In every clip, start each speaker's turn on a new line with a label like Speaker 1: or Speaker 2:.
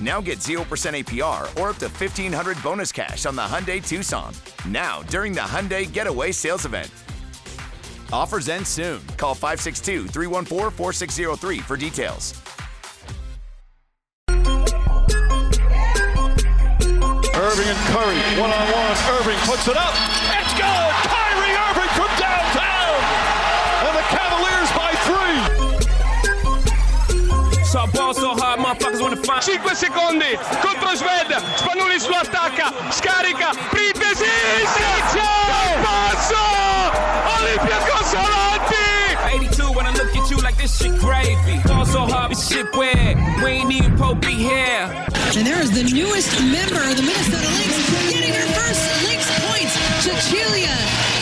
Speaker 1: Now get 0% APR or up to 1500 bonus cash on the Hyundai Tucson. Now, during the Hyundai Getaway Sales Event. Offers end soon. Call 562 314 4603 for details.
Speaker 2: Irving and Curry, one on one. Irving puts it up. It's good.
Speaker 3: So I ball so hard, motherfuckers wanna find 5 secondi contro Sved, Spanulis lo attacca, scarica, Pripesi, Sezio, passo, Olympiacos avanti! 82 when I look at you like this shit gravy. Ball so hard, this shit weird, we ain't even Pope be here.
Speaker 4: And there is the newest member of the Minnesota Lynx getting her first Lynx points, Cecilia Zendelicini.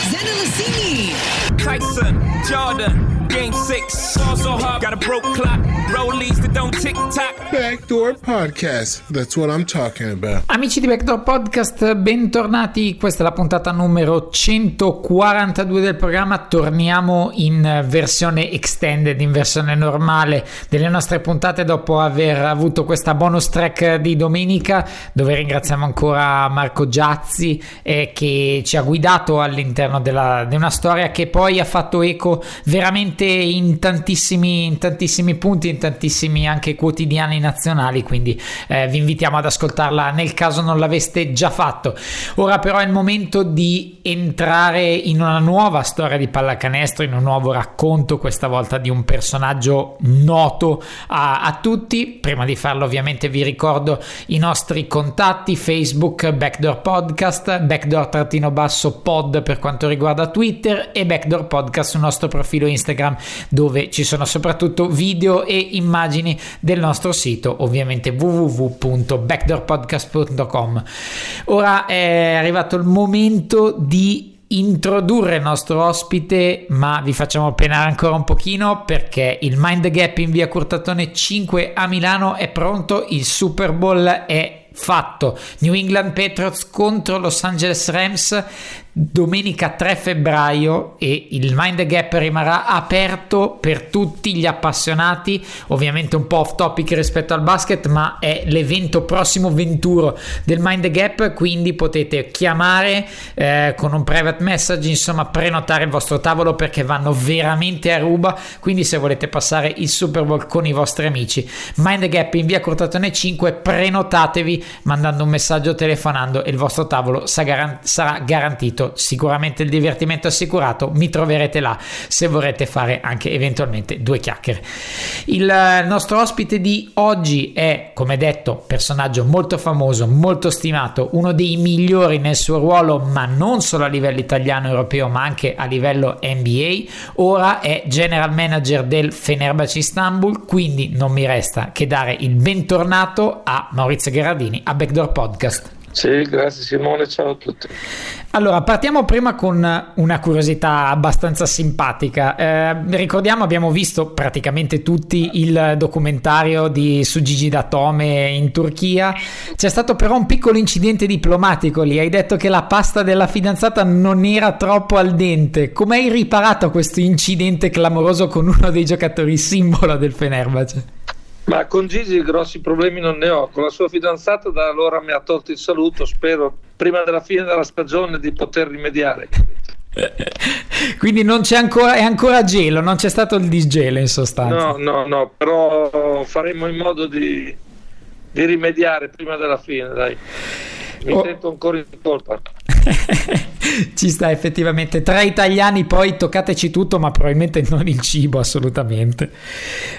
Speaker 3: Tyson, Jordan, game six. Ball so hard, got a broke clock, rollies that don't tick tock.
Speaker 5: Backdoor Podcast. That's what I'm talking about.
Speaker 6: Amici di Backdoor Podcast, bentornati. Questa è la puntata numero 142 del programma. Torniamo in versione extended, in versione normale delle nostre puntate dopo aver avuto questa bonus track di domenica, dove ringraziamo ancora Marco Giazzi eh, che ci ha guidato all'interno della, di una storia che poi ha fatto eco veramente in tantissimi, in tantissimi punti, in tantissimi anche quotidiani nazionali. Quindi eh, vi invitiamo ad ascoltarla nel caso non l'aveste già fatto. Ora però è il momento di entrare in una nuova storia di pallacanestro, in un nuovo racconto, questa volta di un personaggio noto a, a tutti. Prima di farlo ovviamente vi ricordo i nostri contatti Facebook Backdoor Podcast, Backdoor-basso pod per quanto riguarda Twitter e Backdoor Podcast sul nostro profilo Instagram dove ci sono soprattutto video e immagini del nostro sito ovviamente www.backdoorpodcast.com ora è arrivato il momento di introdurre il nostro ospite ma vi facciamo penare ancora un pochino perché il Mind Gap in via Curtatone 5 a Milano è pronto il Super Bowl è fatto. New England Patriots contro Los Angeles Rams domenica 3 febbraio e il Mind Gap rimarrà aperto per tutti gli appassionati ovviamente un po' off topic rispetto al basket ma è l'evento prossimo venturo del Mind Gap quindi potete chiamare eh, con un private message insomma prenotare il vostro tavolo perché vanno veramente a ruba. Quindi se volete passare il Super Bowl con i vostri amici. Mind Gap in via Cortatone 5 prenotatevi mandando un messaggio telefonando e il vostro tavolo sarà garantito sicuramente il divertimento assicurato mi troverete là se vorrete fare anche eventualmente due chiacchiere. Il nostro ospite di oggi è come detto personaggio molto famoso molto stimato uno dei migliori nel suo ruolo ma non solo a livello italiano europeo ma anche a livello NBA ora è general manager del Fenerbahce Istanbul quindi non mi resta che dare il bentornato a Maurizio Gherardini a Backdoor Podcast
Speaker 7: sì, grazie Simone, ciao a tutti.
Speaker 6: Allora, partiamo prima con una curiosità abbastanza simpatica. Eh, ricordiamo, abbiamo visto praticamente tutti il documentario di, su Gigi Datome in Turchia. C'è stato però un piccolo incidente diplomatico lì. Hai detto che la pasta della fidanzata non era troppo al dente. Come hai riparato questo incidente clamoroso con uno dei giocatori simbolo del Fenerbahce?
Speaker 7: Ma con Gigi grossi problemi non ne ho. Con la sua fidanzata da allora mi ha tolto il saluto. Spero prima della fine della stagione di poter rimediare.
Speaker 6: Quindi non c'è ancora, è ancora gelo, non c'è stato il disgelo in sostanza.
Speaker 7: No, no, no, però faremo in modo di, di rimediare prima della fine, dai. Mi oh. sento ancora in colpa.
Speaker 6: Ci sta effettivamente. Tra italiani poi toccateci tutto, ma probabilmente non il cibo assolutamente.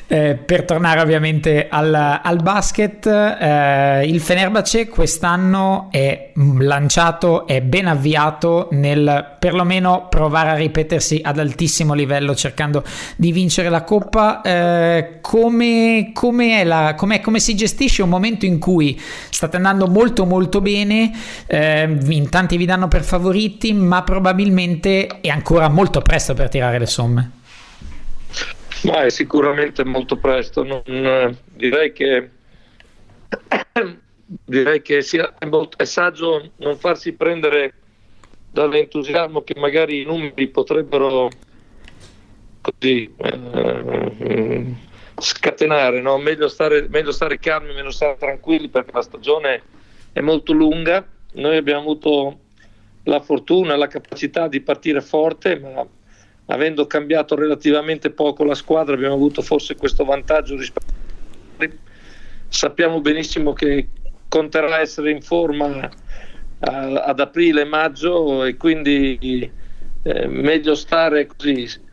Speaker 6: Eh, per tornare ovviamente al, al basket, eh, il Fenerbahce quest'anno è lanciato, è ben avviato nel perlomeno provare a ripetersi ad altissimo livello cercando di vincere la coppa. Eh, come, come, la, come, si gestisce un momento in cui state andando molto molto bene, eh, in tanti vi danno per favoriti? ma probabilmente è ancora molto presto per tirare le somme.
Speaker 7: Ma è sicuramente molto presto. Non, direi che direi che sia, è saggio non farsi prendere dall'entusiasmo che magari i numeri potrebbero così eh, scatenare. No? Meglio, stare, meglio stare calmi, meno stare tranquilli perché la stagione è molto lunga. Noi abbiamo avuto la fortuna, la capacità di partire forte, ma avendo cambiato relativamente poco la squadra abbiamo avuto forse questo vantaggio rispetto a sappiamo benissimo che conterà essere in forma a, ad aprile maggio e quindi eh, meglio stare così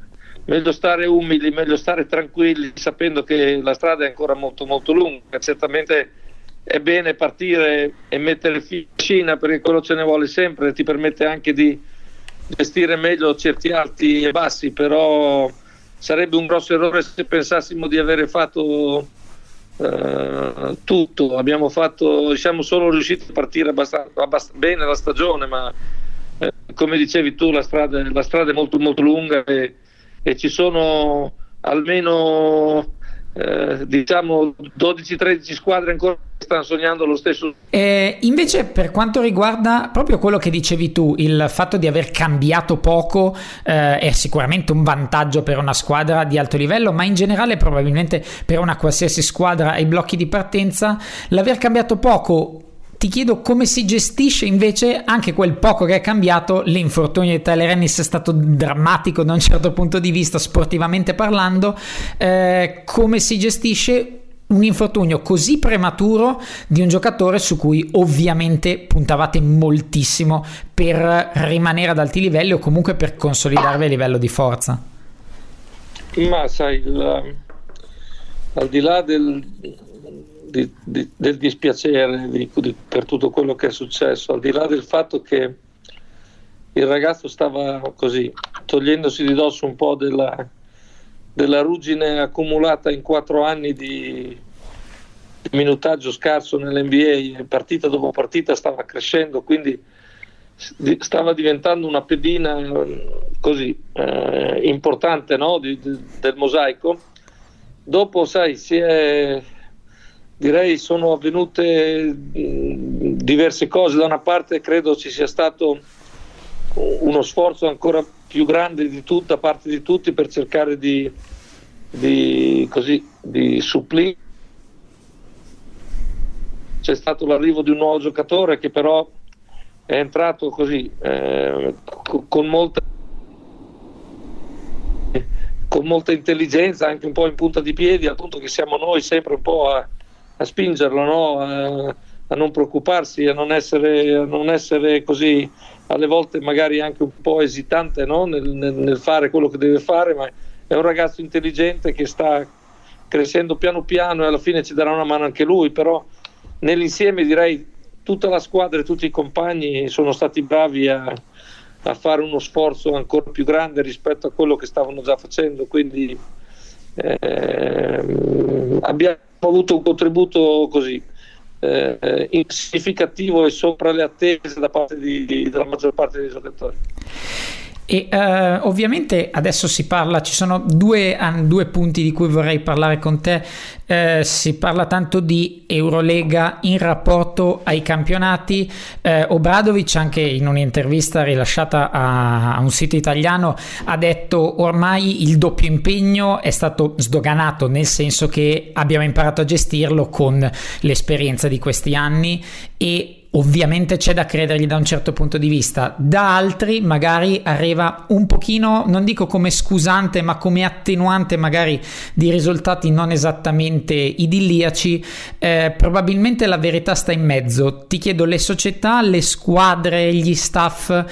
Speaker 7: meglio stare umili meglio stare tranquilli sapendo che la strada è ancora molto molto lunga. Certamente è bene partire e mettere ficina perché quello ce ne vuole sempre, ti permette anche di gestire meglio certi alti e bassi, però sarebbe un grosso errore se pensassimo di avere fatto uh, tutto, abbiamo fatto, siamo solo riusciti a partire abbastanza, abbastanza bene la stagione, ma eh, come dicevi tu la strada, la strada è molto molto lunga e, e ci sono almeno eh, diciamo 12-13 squadre ancora stanno sognando lo stesso.
Speaker 6: Eh, invece per quanto riguarda proprio quello che dicevi tu, il fatto di aver cambiato poco eh, è sicuramente un vantaggio per una squadra di alto livello, ma in generale probabilmente per una qualsiasi squadra ai blocchi di partenza, l'aver cambiato poco ti chiedo come si gestisce invece anche quel poco che è cambiato. L'infortunio di Tyler Ennis è stato drammatico da un certo punto di vista, sportivamente parlando. Eh, come si gestisce un infortunio così prematuro di un giocatore su cui ovviamente puntavate moltissimo per rimanere ad alti livelli o comunque per consolidarvi a livello di forza?
Speaker 7: Ma sai, il, al di là del, di, di, del dispiacere di, per tutto quello che è successo, al di là del fatto che il ragazzo stava così togliendosi di dosso un po' della, della ruggine accumulata in quattro anni di minutaggio scarso nell'NBA, partita dopo partita stava crescendo, quindi stava diventando una pedina così eh, importante no? di, di, del mosaico. Dopo, sai, si è direi sono avvenute diverse cose. Da una parte credo ci sia stato uno sforzo ancora più grande di tut- da parte di tutti per cercare di, di, così, di supplire. C'è stato l'arrivo di un nuovo giocatore che però è entrato così eh, con molta con molta intelligenza, anche un po' in punta di piedi, al punto che siamo noi sempre un po' a, a spingerlo no? a, a, non preoccuparsi, a non, essere, a non, essere, così alle volte magari anche un po' esitante no? nel, nel, nel, fare quello che deve fare, ma è un ragazzo intelligente che sta crescendo piano piano e alla fine ci darà una mano anche lui, però nell'insieme direi tutta la squadra e tutti i compagni sono stati bravi a, a fare uno sforzo ancora più grande rispetto a quello che stavano già facendo, quindi eh, abbiamo avuto un contributo così eh, significativo e sopra le attese da parte di, della maggior parte dei giocatori.
Speaker 6: E uh, ovviamente adesso si parla, ci sono due, due, punti di cui vorrei parlare con te. Uh, si parla tanto di Eurolega in rapporto ai campionati. Uh, Obradovic, anche in un'intervista rilasciata a, a, un sito italiano, ha detto ormai il doppio impegno è stato sdoganato, nel senso che abbiamo imparato a gestirlo con l'esperienza di questi anni e ovviamente c'è da credergli da un certo punto di vista, da altri magari arriva un pochino, non dico come scusante, ma come attenuante magari di risultati non esattamente idilliaci, eh, probabilmente la verità sta in mezzo. Ti chiedo, le società, le squadre, gli staff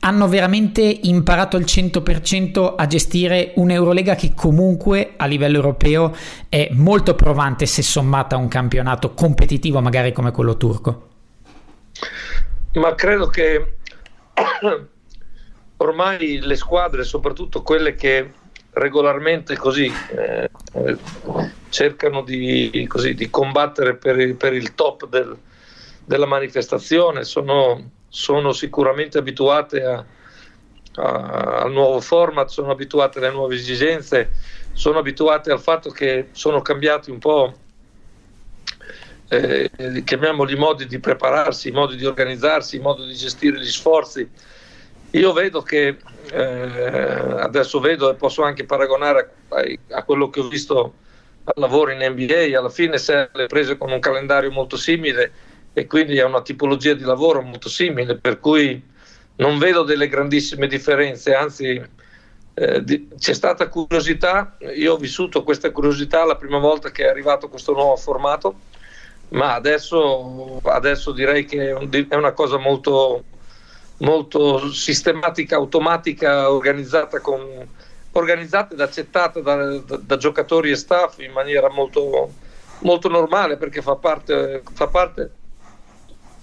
Speaker 6: hanno veramente imparato al 100% a gestire un'Eurolega che comunque a livello europeo è molto provante se sommata a un campionato competitivo magari come quello turco?
Speaker 7: Ma credo che ormai le squadre, soprattutto quelle che regolarmente così eh, cercano di, così, di combattere per il, per il top del, della manifestazione, sono, sono sicuramente abituate a, a, al nuovo format, sono abituate alle nuove esigenze, sono abituate al fatto che sono cambiati un po' eh, chiamiamoli modi di prepararsi, modi di organizzarsi, modi di gestire gli sforzi. Io vedo che eh, adesso vedo e posso anche paragonare a, a, quello che ho visto al lavoro in NBA, alla fine se le prese con un calendario molto simile e quindi è una tipologia di lavoro molto simile, per cui non vedo delle grandissime differenze, anzi eh, di, c'è stata curiosità, io ho vissuto questa curiosità la prima volta che è arrivato questo nuovo formato ma adesso, adesso direi che è una cosa molto, molto sistematica, automatica, organizzata, con, organizzata ed accettata da, da, da, giocatori e staff in maniera molto, molto normale perché fa parte, fa parte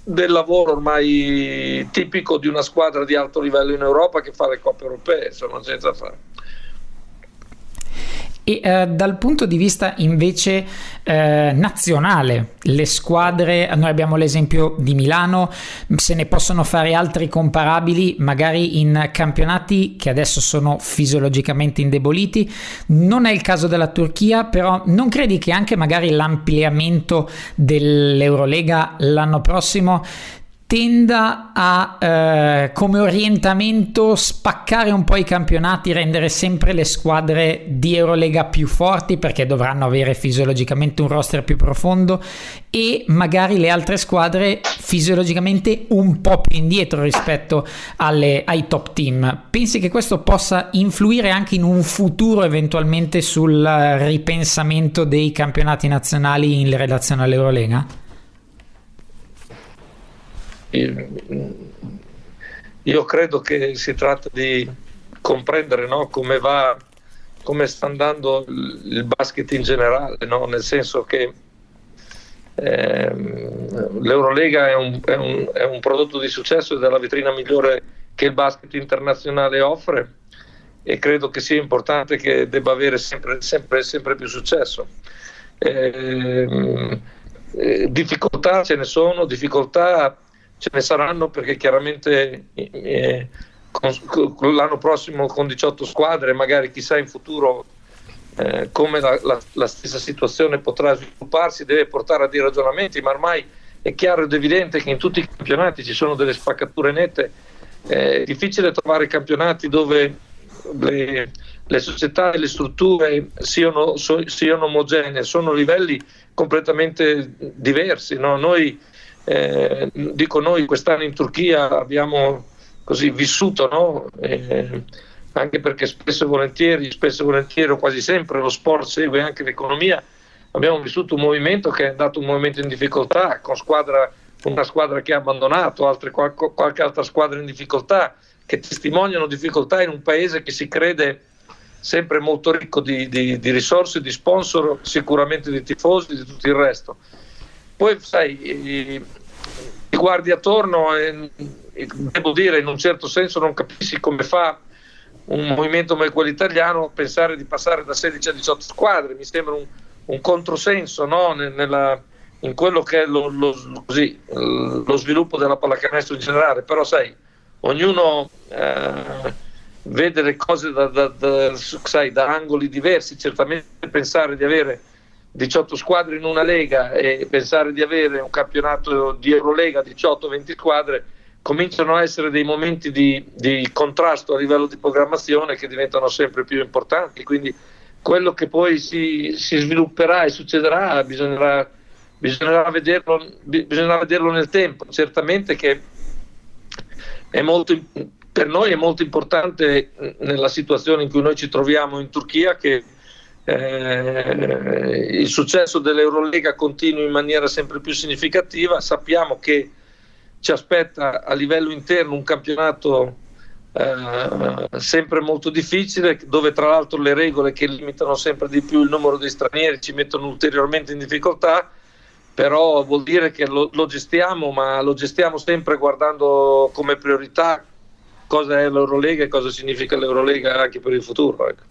Speaker 7: del lavoro ormai tipico di una squadra di alto livello in Europa che fa le coppe europee, insomma, senza fare.
Speaker 6: E eh, dal punto di vista invece eh, nazionale, le squadre, noi abbiamo l'esempio di Milano, se ne possono fare altri comparabili, magari in campionati che adesso sono fisiologicamente indeboliti. Non è il caso della Turchia, però non credi che anche magari l'ampliamento dell'Eurolega l'anno prossimo tenda a eh, come orientamento spaccare un po' i campionati, rendere sempre le squadre di Eurolega più forti perché dovranno avere fisiologicamente un roster più profondo e magari le altre squadre fisiologicamente un po' più indietro rispetto alle, ai top team. Pensi che questo possa influire anche in un futuro eventualmente sul ripensamento dei campionati nazionali in relazione all'Eurolega?
Speaker 7: Io credo che si tratta di comprendere no, come va come sta andando il basket in generale, no? nel senso che ehm, l'Eurolega è un, è, un, è un, prodotto di successo ed è la vetrina migliore che il basket internazionale offre e credo che sia importante che debba avere sempre, sempre, sempre più successo. Ehm, eh, difficoltà ce ne sono, difficoltà ce ne saranno perché chiaramente eh, con, con l'anno prossimo con 18 squadre, magari chissà in futuro eh, come la, la, la, stessa situazione potrà svilupparsi, deve portare a dei ragionamenti, ma ormai è chiaro ed evidente che in tutti i campionati ci sono delle spaccature nette. È difficile trovare campionati dove le, le società e le strutture siano, so, siano, omogenee, sono livelli completamente diversi. No? Noi eh, dico noi quest'anno in Turchia abbiamo così vissuto, no? eh, anche perché spesso e volentieri, spesso e volentieri o quasi sempre lo sport segue anche l'economia, abbiamo vissuto un movimento che è andato un movimento in difficoltà, con squadra, una squadra che ha abbandonato, altre, qualche, qualche altra squadra in difficoltà, che testimoniano difficoltà in un paese che si crede sempre molto ricco di, di, di risorse, di sponsor, sicuramente di tifosi, di tutto il resto. Poi sai, ti guardi attorno e, e, devo dire in un certo senso non capisci come fa un movimento come quello italiano pensare di passare da 16 a 18 squadre, mi sembra un, un controsenso no? Nella, in quello che è lo, lo, così, lo, sviluppo della pallacanestro in generale, però sai, ognuno eh, vede le cose da, da, da, sai, da angoli diversi, certamente pensare di avere 18 squadre in una lega e pensare di avere un campionato di Eurolega 18-20 squadre cominciano a essere dei momenti di, di, contrasto a livello di programmazione che diventano sempre più importanti. Quindi quello che poi si, si svilupperà e succederà bisognerà, bisognerà vederlo, bisognerà vederlo nel tempo. Certamente che molto, per noi è molto importante nella situazione in cui noi ci troviamo in Turchia che eh, il successo dell'Eurolega continui in maniera sempre più significativa. Sappiamo che ci aspetta a livello interno un campionato eh, sempre molto difficile, dove tra l'altro le regole che limitano sempre di più il numero di stranieri ci mettono ulteriormente in difficoltà, però vuol dire che lo, lo gestiamo, ma lo gestiamo sempre guardando come priorità cosa è l'Eurolega e cosa significa l'Eurolega anche per il futuro. Ecco.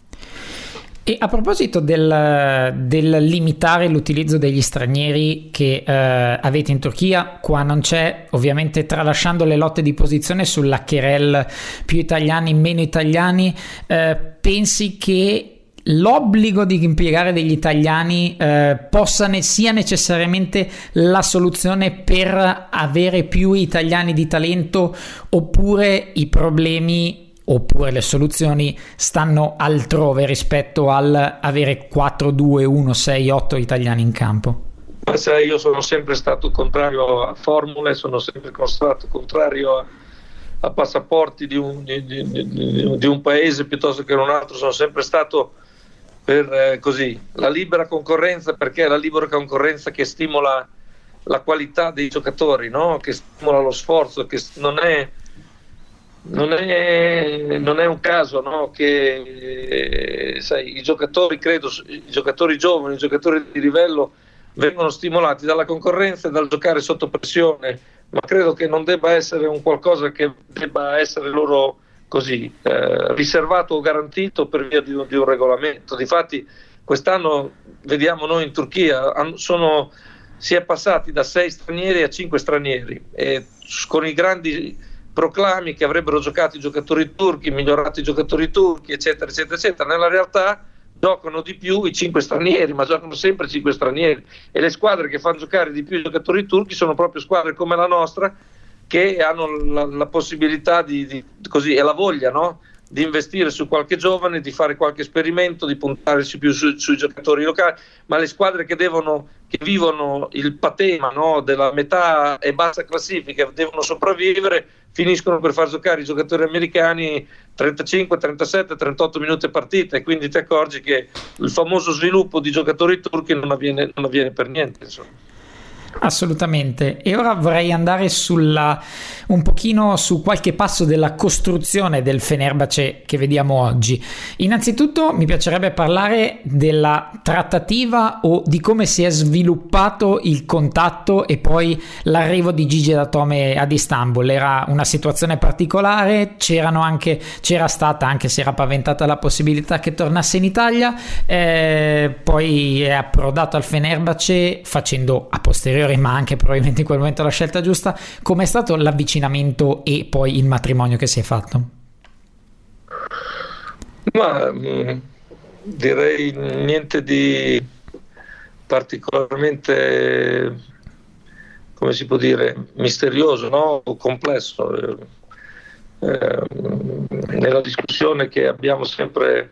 Speaker 6: E a proposito del, del, limitare l'utilizzo degli stranieri che eh, avete in Turchia, qua non c'è, ovviamente tralasciando le lotte di posizione sulla Kerel più italiani, meno italiani, eh, pensi che l'obbligo di impiegare degli italiani eh, possa ne- sia necessariamente la soluzione per avere più italiani di talento oppure i problemi oppure le soluzioni stanno altrove rispetto al avere 4, 2, 1, 6, 8 italiani in campo?
Speaker 7: Ma sai, io sono sempre stato contrario a formule, sono sempre stato contrario a, a passaporti di un, di, di, di un, paese piuttosto che un altro, sono sempre stato per eh, così, la libera concorrenza perché è la libera concorrenza che stimola la qualità dei giocatori, no? che stimola lo sforzo, che non è non è, non è, un caso no, che sai, i giocatori, credo, i giocatori giovani, i giocatori di livello vengono stimolati dalla concorrenza e dal giocare sotto pressione, ma credo che non debba essere un qualcosa che debba essere loro così eh, riservato o garantito per via di un, di un regolamento. Difatti quest'anno vediamo noi in Turchia sono, si è passati da sei stranieri a cinque stranieri e con i grandi proclami che avrebbero giocato i giocatori turchi, migliorato i giocatori turchi, eccetera, eccetera, eccetera. Nella realtà giocano di più i cinque stranieri, ma giocano sempre i cinque stranieri. E le squadre che fanno giocare di più i giocatori turchi sono proprio squadre come la nostra che hanno la, la possibilità di, di, così, e la voglia no? Di investire su qualche giovane, di fare qualche esperimento, di puntare più su, sui giocatori locali, ma le squadre che, devono, che vivono il patema no? della metà e bassa classifica devono sopravvivere finiscono per far giocare i giocatori americani 35, 37, 38 minuti a partita e quindi ti accorgi che il famoso sviluppo di giocatori turchi non avviene, non avviene per niente. Insomma.
Speaker 6: Assolutamente. E ora vorrei andare sulla, un pochino su qualche passo della costruzione del Fenerbahce che vediamo oggi. Innanzitutto mi piacerebbe parlare della trattativa o di come si è sviluppato il contatto e poi l'arrivo di Gigi Datome ad Istanbul. Era una situazione particolare, anche, c'era stata, anche se era paventata la possibilità che tornasse in Italia, eh, poi è approdato al Fenerbahce facendo a posteriori superiori, ma anche probabilmente in quel momento la scelta giusta. Com'è stato l'avvicinamento e poi il matrimonio che si è fatto?
Speaker 7: Ma mm, direi niente di particolarmente, come si può dire, misterioso no? complesso. Eh, eh, nella discussione che abbiamo sempre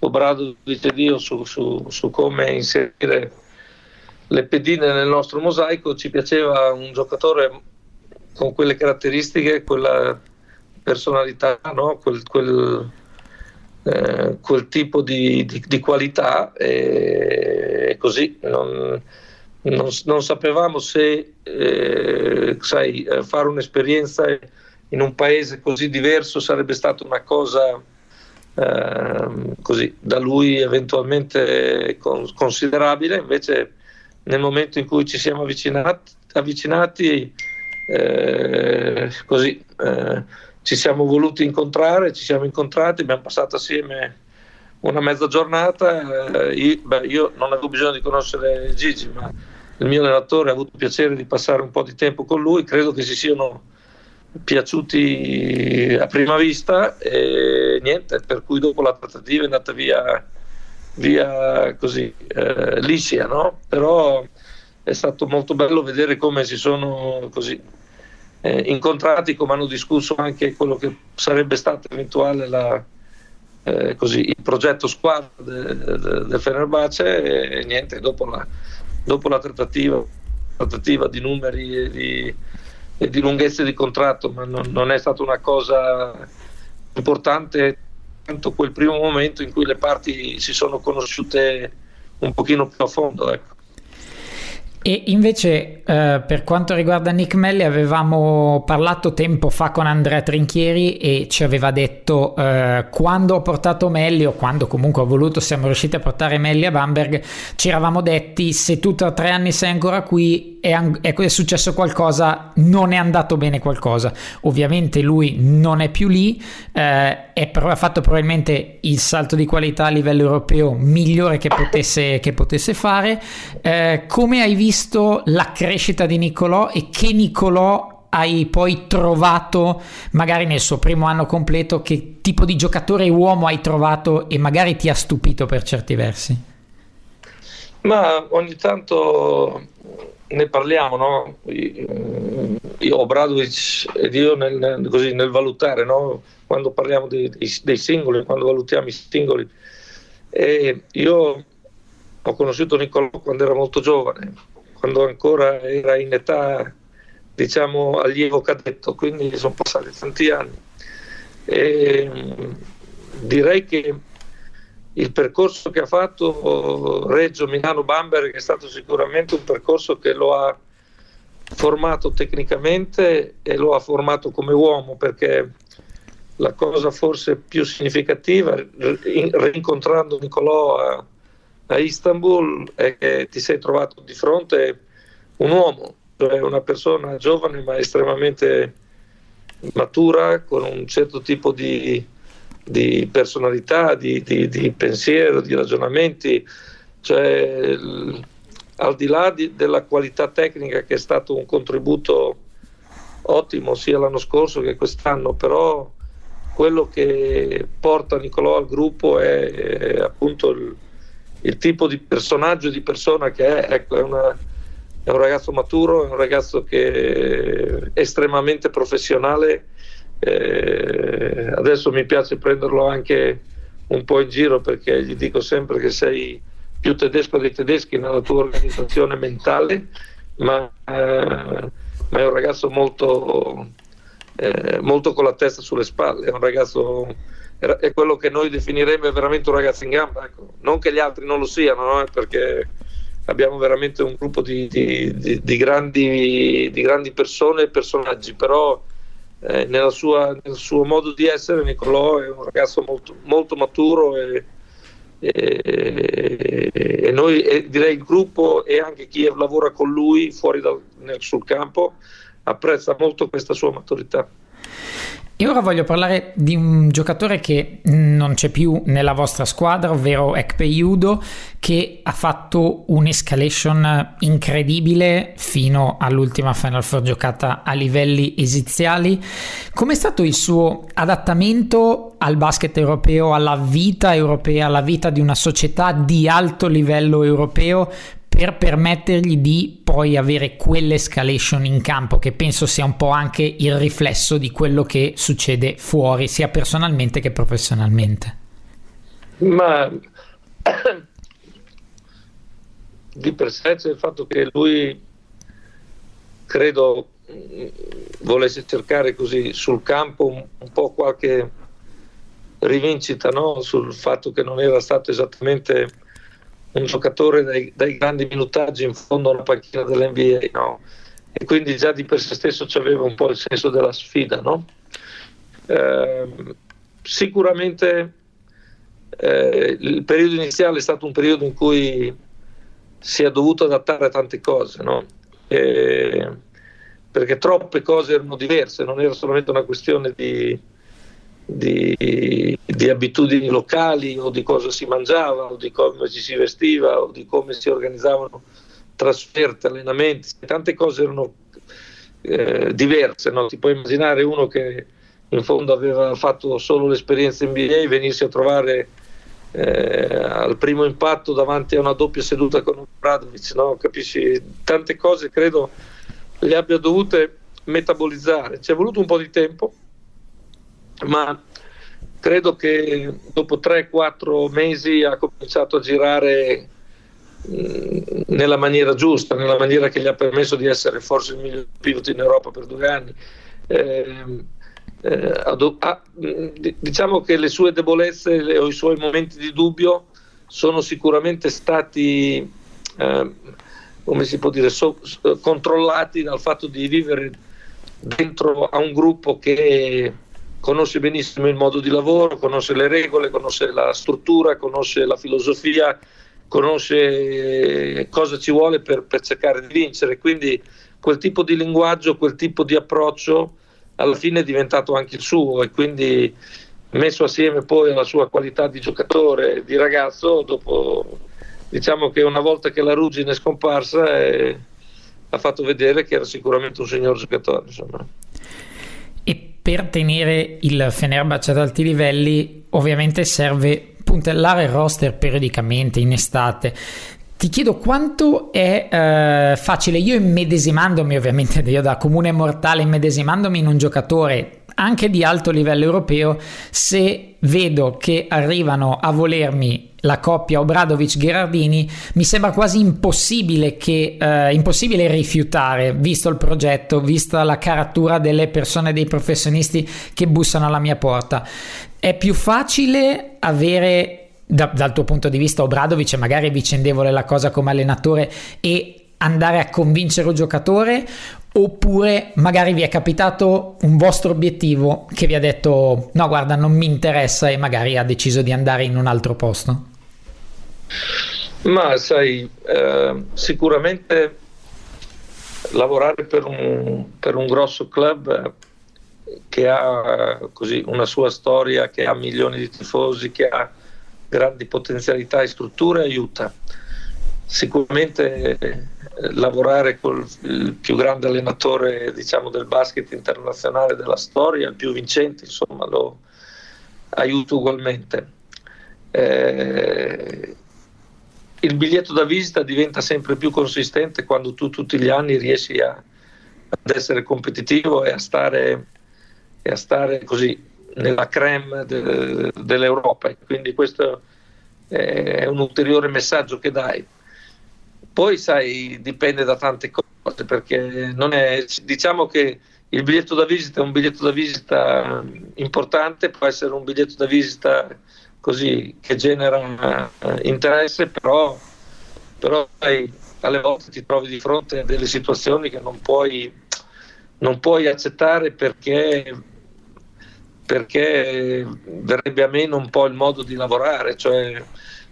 Speaker 7: obrato dice Dio su, su, su come inserire le pedine nel nostro mosaico, ci piaceva un giocatore con quelle caratteristiche, quella personalità, no? quel, quel, eh, quel, tipo di, di, di qualità e, così non, non, non, sapevamo se eh, sai, eh, fare un'esperienza in un paese così diverso sarebbe stata una cosa eh, così da lui eventualmente considerabile, invece nel momento in cui ci siamo avvicinati, avvicinati eh, così eh, ci siamo voluti incontrare, ci siamo incontrati, abbiamo passato assieme una mezza giornata. Eh, io, beh, io, non avevo bisogno di conoscere Gigi, ma il mio allenatore ha avuto piacere di passare un po' di tempo con lui, credo che si siano piaciuti a prima vista e niente, per cui dopo la trattativa è andata via via così eh, liscia, no? però è stato molto bello vedere come si sono così eh, incontrati, come hanno discusso anche quello che sarebbe stato eventuale la, eh, così, il progetto squadra del de, de Fenerbahce e niente, dopo la, dopo la trattativa trattativa di numeri e di, e di lunghezze di contratto, ma non, non, è stata una cosa importante tanto quel primo momento in cui le parti si sono conosciute un pochino più a fondo. Ecco.
Speaker 6: E invece eh, per quanto riguarda Nick Melli avevamo parlato tempo fa con Andrea Trinchieri e ci aveva detto eh, quando ho portato Melli o quando comunque ho voluto siamo riusciti a portare Melli a Bamberg ci eravamo detti se tu tra tre anni sei ancora qui è, è successo qualcosa non è andato bene qualcosa. Ovviamente lui non è più lì eh, è, ha fatto probabilmente il salto di qualità a livello europeo migliore che potesse, che potesse fare. Eh, come hai visto la crescita di Nicolò e che Nicolò hai poi trovato magari nel suo primo anno completo che tipo di giocatore uomo hai trovato e magari ti ha stupito per certi versi?
Speaker 7: Ma ogni tanto ne parliamo no? io Obradovic ed io nel, così, nel valutare no? quando parliamo dei, dei, singoli quando valutiamo i singoli e io ho conosciuto Nicolò quando era molto giovane quando ancora era in età diciamo allievo cadetto, quindi sono passati tanti anni. E, mm, direi che il percorso che ha fatto Reggio Milano Bamberg è stato sicuramente un percorso che lo ha formato tecnicamente e lo ha formato come uomo perché la cosa forse più significativa rincontrando Nicolò a, a Istanbul è che ti sei trovato di fronte un uomo, cioè una persona giovane ma estremamente matura, con un certo tipo di, di personalità, di, di, di, pensiero, di ragionamenti, cioè, al di là della qualità tecnica che è stato un contributo ottimo sia l'anno scorso che quest'anno, però quello che porta Nicolò al gruppo è, è appunto il, il tipo di personaggio, di persona che è, ecco, è, una, è un ragazzo maturo, è un ragazzo che è estremamente professionale. Eh, adesso mi piace prenderlo anche un po' in giro perché gli dico sempre che sei più tedesco dei tedeschi nella tua organizzazione mentale, ma, eh, ma è un ragazzo molto, eh, molto con la testa sulle spalle, è un ragazzo è quello che noi definiremmo veramente un ragazzo in gamba. Ecco. Non che gli altri non lo siano, no? perché abbiamo veramente un gruppo di, di, di, di grandi, grandi, persone e personaggi, però eh, sua, nel suo modo di essere Nicolò è un ragazzo molto, molto maturo e, e, e noi e direi il gruppo e anche chi lavora con lui fuori dal, nel, sul campo apprezza molto questa sua maturità.
Speaker 6: E ora voglio parlare di un giocatore che non c'è più nella vostra squadra, ovvero Ekpe Yudo, che ha fatto un'escalation incredibile fino all'ultima Final Four giocata a livelli esiziali. Com'è stato il suo adattamento al basket europeo, alla vita europea, alla vita di una società di alto livello europeo per permettergli di poi avere quell'escalation in campo che penso sia un po' anche il riflesso di quello che succede fuori sia personalmente che professionalmente
Speaker 7: ma di per sé c'è il fatto che lui credo volesse cercare così sul campo un, po' qualche rivincita no? sul fatto che non era stato esattamente un giocatore dai, dai, grandi minutaggi in fondo alla panchina dell'NBA, no? E quindi già di per sé stesso aveva un po' il senso della sfida, no? eh, sicuramente eh, il periodo iniziale è stato un periodo in cui si è dovuto adattare a tante cose, no? eh, perché troppe cose erano diverse, non era solamente una questione di, di, di, abitudini locali o di cosa si mangiava o di come ci si vestiva o di come si organizzavano trasferte, allenamenti, tante cose erano eh, diverse. No? Ti puoi immaginare uno che in fondo aveva fatto solo l'esperienza NBA venirsi a trovare eh, al primo impatto davanti a una doppia seduta con Bradovic, no? capisci? Tante cose credo le abbia dovute metabolizzare. Ci è voluto un po' di tempo ma credo che dopo 3-4 mesi ha cominciato a girare nella maniera giusta, nella maniera che gli ha permesso di essere forse il miglior pilota in Europa per due anni. Eh, eh, ah, diciamo che le sue debolezze o i suoi momenti di dubbio sono sicuramente stati, eh, come si può dire, so, controllati dal fatto di vivere dentro a un gruppo che conosce benissimo il modo di lavoro, conosce le regole, conosce la struttura, conosce la filosofia, conosce cosa ci vuole per, per cercare di vincere. Quindi quel tipo di linguaggio, quel tipo di approccio alla fine è diventato anche il suo e quindi messo assieme poi alla sua qualità di giocatore, di ragazzo, dopo diciamo che una volta che la ruggine è scomparsa eh, ha fatto vedere che era sicuramente un signor giocatore. Insomma.
Speaker 6: Per tenere il Fenerbahce ad alti livelli ovviamente serve puntellare il roster periodicamente in estate. Ti chiedo quanto è eh, facile, io immedesimandomi ovviamente, io da comune mortale immedesimandomi in un giocatore anche di alto livello europeo, se vedo che arrivano a volermi la coppia Obradovic-Gherardini, mi sembra quasi impossibile, che, eh, impossibile rifiutare, visto il progetto, vista la caratura delle persone, dei professionisti che bussano alla mia porta. È più facile avere da, dal tuo punto di vista Obradovic magari vicendevole la cosa come allenatore e andare a convincere un giocatore oppure magari vi è capitato un vostro obiettivo che vi ha detto no guarda non mi interessa e magari ha deciso di andare in un altro posto?
Speaker 7: Ma sai, eh, sicuramente lavorare per un, per un grosso club che ha così una sua storia, che ha milioni di tifosi, che ha grandi potenzialità e strutture aiuta. Sicuramente eh, lavorare con il più grande allenatore diciamo, del basket internazionale della storia, il più vincente, insomma, lo aiuta ugualmente. Eh, il biglietto da visita diventa sempre più consistente quando tu tutti gli anni riesci a, ad essere competitivo e a stare, e a stare così nella creme de, dell'Europa. Quindi questo è un ulteriore messaggio che dai. Poi sai, dipende da tante cose, perché non è, diciamo che il biglietto da visita è un biglietto da visita importante, può essere un biglietto da visita così che genera uh, interesse, però, però sai, alle volte ti trovi di fronte a delle situazioni che non puoi, non puoi accettare perché perché verrebbe a meno un po' il modo di lavorare, cioè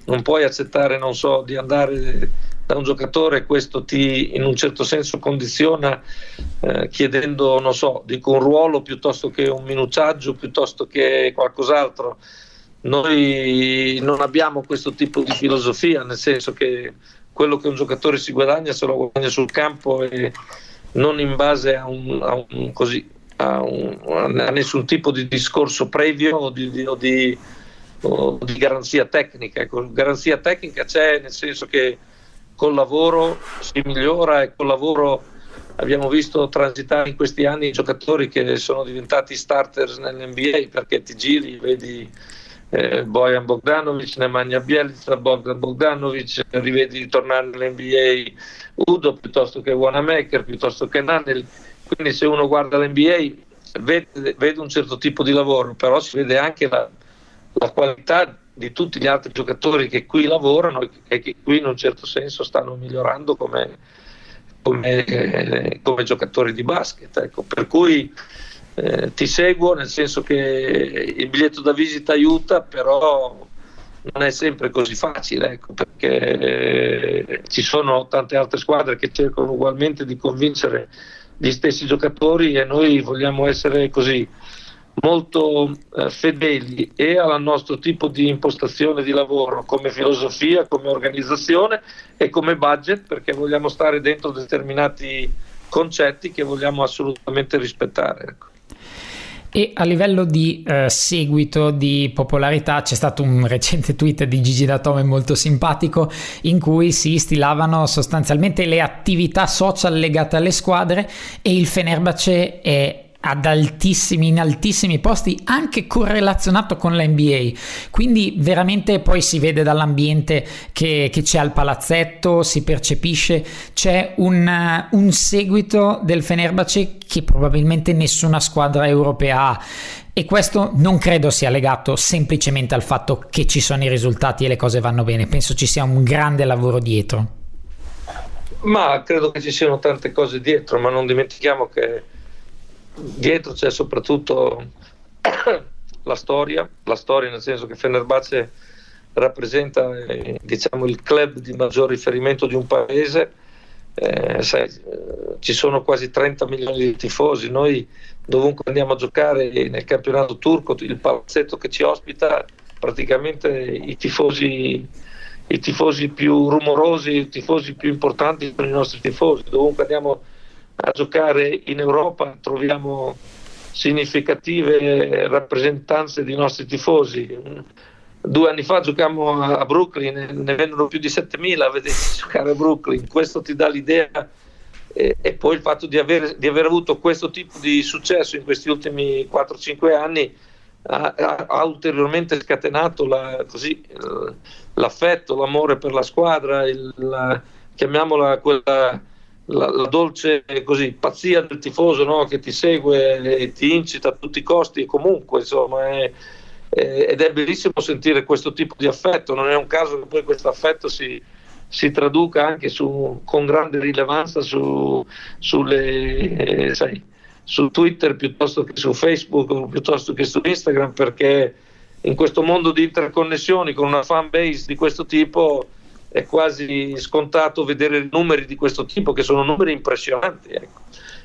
Speaker 7: non puoi accettare, non so, di andare da un giocatore, questo ti in un certo senso condiziona eh, chiedendo, non so, dico un ruolo piuttosto che un minucciaggio, piuttosto che qualcos'altro. Noi non abbiamo questo tipo di filosofia, nel senso che quello che un giocatore si guadagna se lo guadagna sul campo e non in base a un, a un così, a, un, a, nessun tipo di discorso previo o di, di, o di, o di garanzia tecnica. Ecco, garanzia tecnica c'è nel senso che col lavoro si migliora e col lavoro abbiamo visto transitare in questi anni giocatori che sono diventati starters nell'NBA perché ti giri, vedi eh, Bojan Bogdanovic, Nemanja Bielica, Bogdan Bogdanovic, rivedi tornare nell'NBA Udo piuttosto che Wanamaker, piuttosto che Nanel quindi se uno guarda l'NBA vede, vede un certo tipo di lavoro, però si vede anche la, la qualità di tutti gli altri giocatori che qui lavorano e che qui in un certo senso stanno migliorando come, come, eh, come giocatori di basket. Ecco. Per cui eh, ti seguo nel senso che il biglietto da visita aiuta, però non è sempre così facile, ecco, perché ci sono tante altre squadre che cercano ugualmente di convincere gli stessi giocatori e noi vogliamo essere così molto eh, fedeli e al nostro tipo di impostazione di lavoro come filosofia, come organizzazione e come budget perché vogliamo stare dentro determinati concetti che vogliamo assolutamente rispettare. Ecco.
Speaker 6: E a livello di eh, seguito, di popolarità, c'è stato un recente tweet di Gigi Datome molto simpatico in cui si stilavano sostanzialmente le attività social legate alle squadre e il Fenerbahce è ad altissimi, in altissimi posti, anche correlazionato con la NBA. Quindi veramente poi si vede dall'ambiente che, che c'è al palazzetto, si percepisce, c'è un, un seguito del Fenerbahce che probabilmente nessuna squadra europea ha. E questo non credo sia legato semplicemente al fatto che ci sono i risultati e le cose vanno bene, penso ci sia un grande lavoro dietro.
Speaker 7: Ma credo che ci siano tante cose dietro, ma non dimentichiamo che dietro c'è soprattutto la storia, la storia nel senso che Fenerbahce rappresenta eh, diciamo, il club di maggior riferimento di un paese, eh, sai, eh, ci sono quasi 30 milioni di tifosi, noi dovunque andiamo a giocare nel campionato turco, il palazzetto che ci ospita, praticamente i tifosi, i tifosi più rumorosi, i tifosi più importanti sono i nostri tifosi, dovunque andiamo a giocare in Europa troviamo significative rappresentanze dei nostri tifosi. Due anni fa giocammo a Brooklyn, ne vengono più di 7.000 a vedere giocare a Brooklyn, questo ti dà l'idea e, e poi il fatto di aver, di aver, avuto questo tipo di successo in questi ultimi 4-5 anni ha, ha, ulteriormente scatenato la, così, l'affetto, l'amore per la squadra, il, la, chiamiamola quella la, la, dolce così, pazzia del tifoso no? che ti segue e ti incita a tutti i costi e comunque insomma è, è, ed è bellissimo sentire questo tipo di affetto non è un caso che poi questo affetto si, si traduca anche su, con grande rilevanza su, sulle, eh, sai, su Twitter piuttosto che su Facebook piuttosto che su Instagram perché in questo mondo di interconnessioni con una fan base di questo tipo è quasi scontato vedere numeri di questo tipo che sono numeri impressionanti ecco.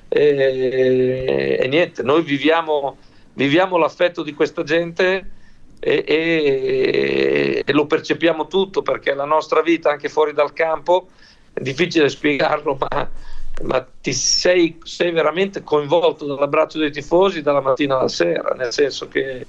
Speaker 7: e, e, niente noi viviamo, viviamo l'affetto di questa gente e, e, e, lo percepiamo tutto perché la nostra vita anche fuori dal campo è difficile spiegarlo ma, ma ti sei, sei, veramente coinvolto dall'abbraccio dei tifosi dalla mattina alla sera nel senso che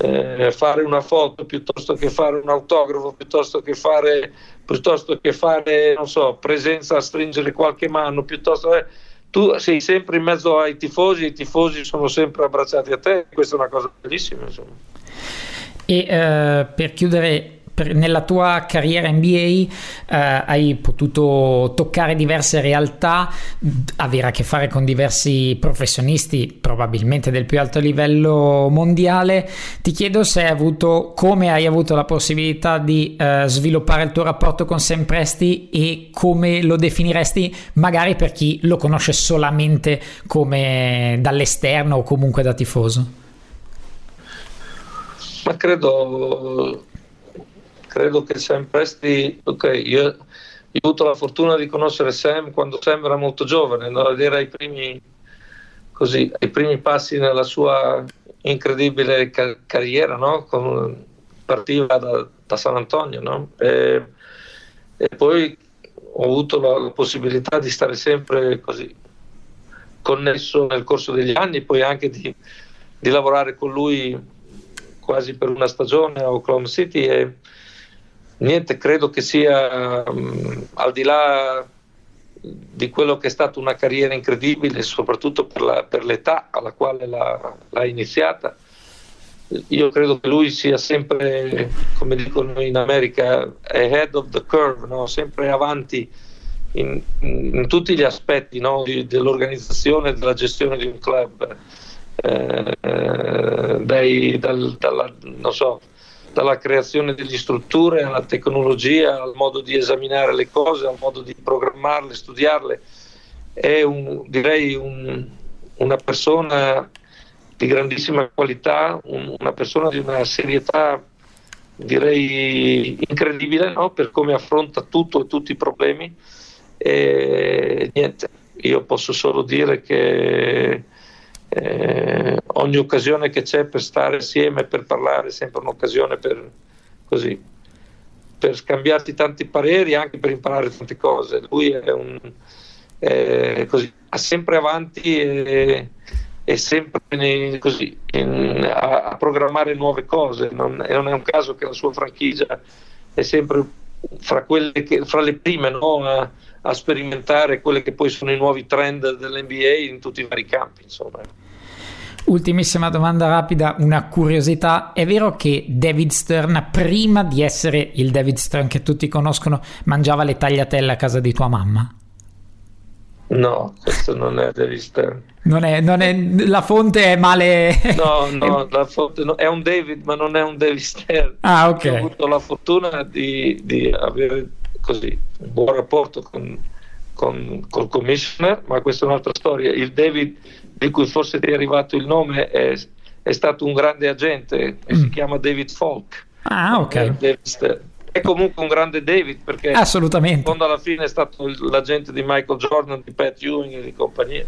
Speaker 7: eh, fare una foto piuttosto che fare un autografo piuttosto che fare piuttosto che fare non so presenza a stringere qualche mano piuttosto eh, tu sei sempre in mezzo ai tifosi i tifosi sono sempre abbracciati a te questa è una cosa bellissima insomma.
Speaker 6: E uh, per chiudere nella tua carriera NBA eh, hai potuto toccare diverse realtà, avere a che fare con diversi professionisti, probabilmente del più alto livello mondiale. Ti chiedo se hai avuto, come hai avuto la possibilità di eh, sviluppare il tuo rapporto con Sam Presti e come lo definiresti, magari per chi lo conosce solamente come dall'esterno o comunque da tifoso.
Speaker 7: Ma credo, credo che Sam Presti, ok, io, io, ho avuto la fortuna di conoscere Sam quando Sam era molto giovane, ed era ai primi, così, ai primi passi nella sua incredibile car- carriera, no? Con, partiva da, da, San Antonio, no? e, e, poi ho avuto la, la possibilità di stare sempre così connesso nel corso degli anni, poi anche di, di lavorare con lui quasi per una stagione a Oklahoma City e niente, credo che sia um, al di là di quello che è stata una carriera incredibile, soprattutto per, la, per l'età alla quale l'ha, l'ha, iniziata. Io credo che lui sia sempre, come dicono in America, ahead of the curve, no? sempre avanti in, in, tutti gli aspetti no? di, dell'organizzazione e della gestione di un club eh, dai, dal, dalla, so, dalla, creazione delle strutture alla tecnologia, al modo di esaminare le cose, al modo di programmarle, studiarle. È un, direi un, una persona di grandissima qualità, un, una persona di una serietà direi incredibile no? per come affronta tutto e tutti i problemi. E niente, io posso solo dire che eh, ogni occasione che c'è per stare assieme, per parlare, è sempre un'occasione per, così, per scambiarti tanti pareri, anche per imparare tante cose. Lui è un, è così, ha sempre avanti e, e sempre così, in, a, a, programmare nuove cose. Non, non, è un caso che la sua franchigia è sempre fra, che, fra le prime no, a, a sperimentare quelli che poi sono i nuovi trend dell'NBA in tutti i vari campi. Insomma.
Speaker 6: Ultimissima domanda rapida, una curiosità. È vero che David Stern, prima di essere il David Stern che tutti conoscono, mangiava le tagliatelle a casa di tua mamma?
Speaker 7: No, questo non è David Stern.
Speaker 6: Non è, non è, la fonte è male.
Speaker 7: No, no, la fonte no, è un David, ma non è un David Stern.
Speaker 6: Ah, ok.
Speaker 7: Ho avuto la fortuna di, di avere così un buon rapporto con, con, col commissioner, ma questa è un'altra storia. Il David di cui forse ti è arrivato il nome è, è stato un grande agente
Speaker 6: Mm.
Speaker 7: si chiama David Falk.
Speaker 6: Ah, ok.
Speaker 7: Eh, David. È comunque un grande David perché
Speaker 6: Assolutamente.
Speaker 7: fondo alla fine è stato l'agente di Michael Jordan, di Pat Ewing e di compagnia.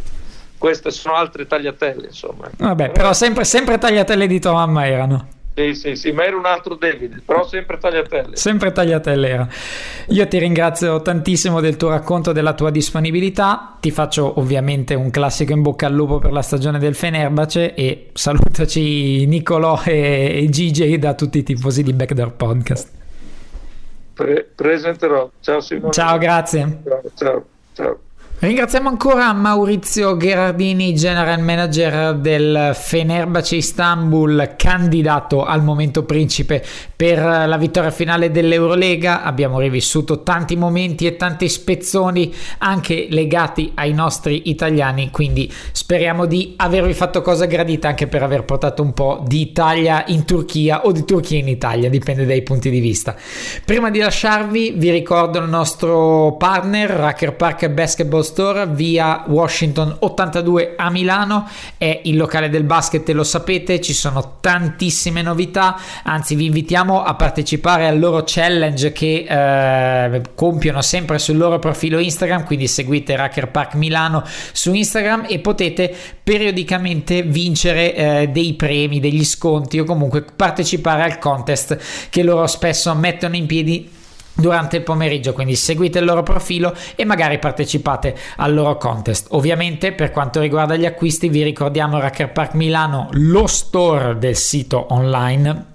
Speaker 7: Queste sono altre tagliatelle, insomma.
Speaker 6: Vabbè, però sempre, sempre tagliatelle di mamma erano.
Speaker 7: Sì, sì, sì, ma era un altro David, però sempre tagliatelle.
Speaker 6: Sempre tagliatelle era. Io ti ringrazio tantissimo del tuo racconto, della tua disponibilità. Ti faccio ovviamente un classico in bocca al lupo per la stagione del Fenerbace e salutaci Nicolò e, e GJ da tutti i tifosi di Backdoor Podcast.
Speaker 7: Pre- presenterò. Ciao Simone.
Speaker 6: Ciao, grazie.
Speaker 7: Ciao, ciao, ciao.
Speaker 6: Ringraziamo ancora Maurizio Gherardini, general manager del Fenerbahce Istanbul, candidato al momento principe per la vittoria finale dell'Eurolega. Abbiamo rivissuto tanti momenti e tanti spezzoni anche legati ai nostri italiani, quindi speriamo di avervi fatto cosa gradita anche per aver portato un po' di Italia in Turchia o di Turchia in Italia, dipende dai punti di vista. Prima di lasciarvi vi ricordo il nostro partner Racker Park Basketball Store via Washington 82 a Milano. È il locale del basket e lo sapete ci sono tantissime novità. Anzi vi invitiamo a partecipare al loro challenge che eh, compiono sempre sul loro profilo Instagram quindi seguite Racker Park Milano su Instagram e potete periodicamente vincere eh, dei premi degli sconti o comunque partecipare al contest che loro spesso mettono in piedi durante il pomeriggio quindi seguite il loro profilo e magari partecipate al loro contest. Ovviamente per quanto riguarda gli acquisti vi ricordiamo Racker Park Milano lo store del sito online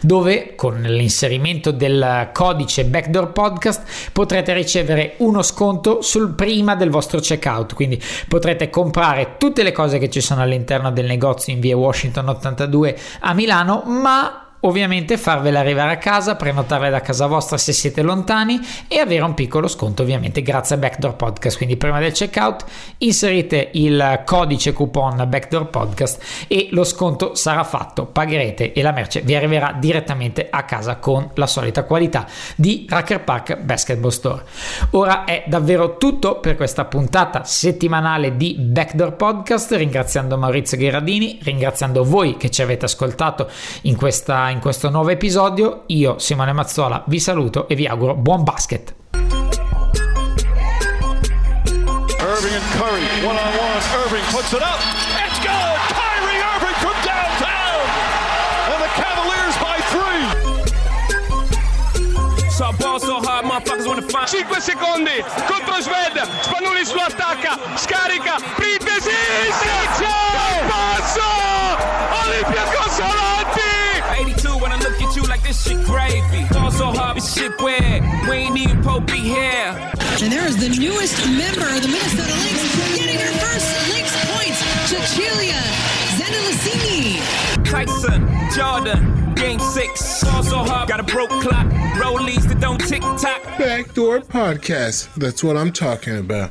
Speaker 6: dove con l'inserimento del codice Backdoor Podcast potrete ricevere uno sconto sul prima del vostro checkout. Quindi potrete comprare tutte le cose che ci sono all'interno del negozio in via Washington 82 a Milano ma ovviamente farvela arrivare a casa, prenotarle da casa vostra se siete lontani e avere un piccolo sconto ovviamente grazie a Backdoor Podcast. Quindi prima del checkout inserite il codice coupon Backdoor Podcast e lo sconto sarà fatto, pagherete e la merce vi arriverà direttamente a casa con la solita qualità di Racker Park Basketball Store. Ora è davvero tutto per questa puntata settimanale di Backdoor Podcast, ringraziando Maurizio Gherardini, ringraziando voi che ci avete ascoltato in questa in questo nuovo episodio. Io, Simone Mazzola, vi saluto e vi auguro buon basket.
Speaker 2: Irving and Curry, one on one. Irving puts it up. It's good. Kyrie Irving from downtown. And the Cavaliers by three.
Speaker 3: So ball so hard, motherfuckers wanna find 5 secondi contro Sved, Spanulis lo attacca, scarica, Printesi, Sergio! Passo! Olympiacos avanti! This shit gravy. Ball so hard, this shit weird. We ain't even Pope here.
Speaker 4: And there is the newest member of the Minnesota Lynx getting her first Lynx points, Cecilia Zendelicini.
Speaker 3: Tyson, Jordan, game six. Ball so hard, got a broke clock. Rollies that don't tick tock.
Speaker 5: Backdoor Podcast. That's what I'm talking about.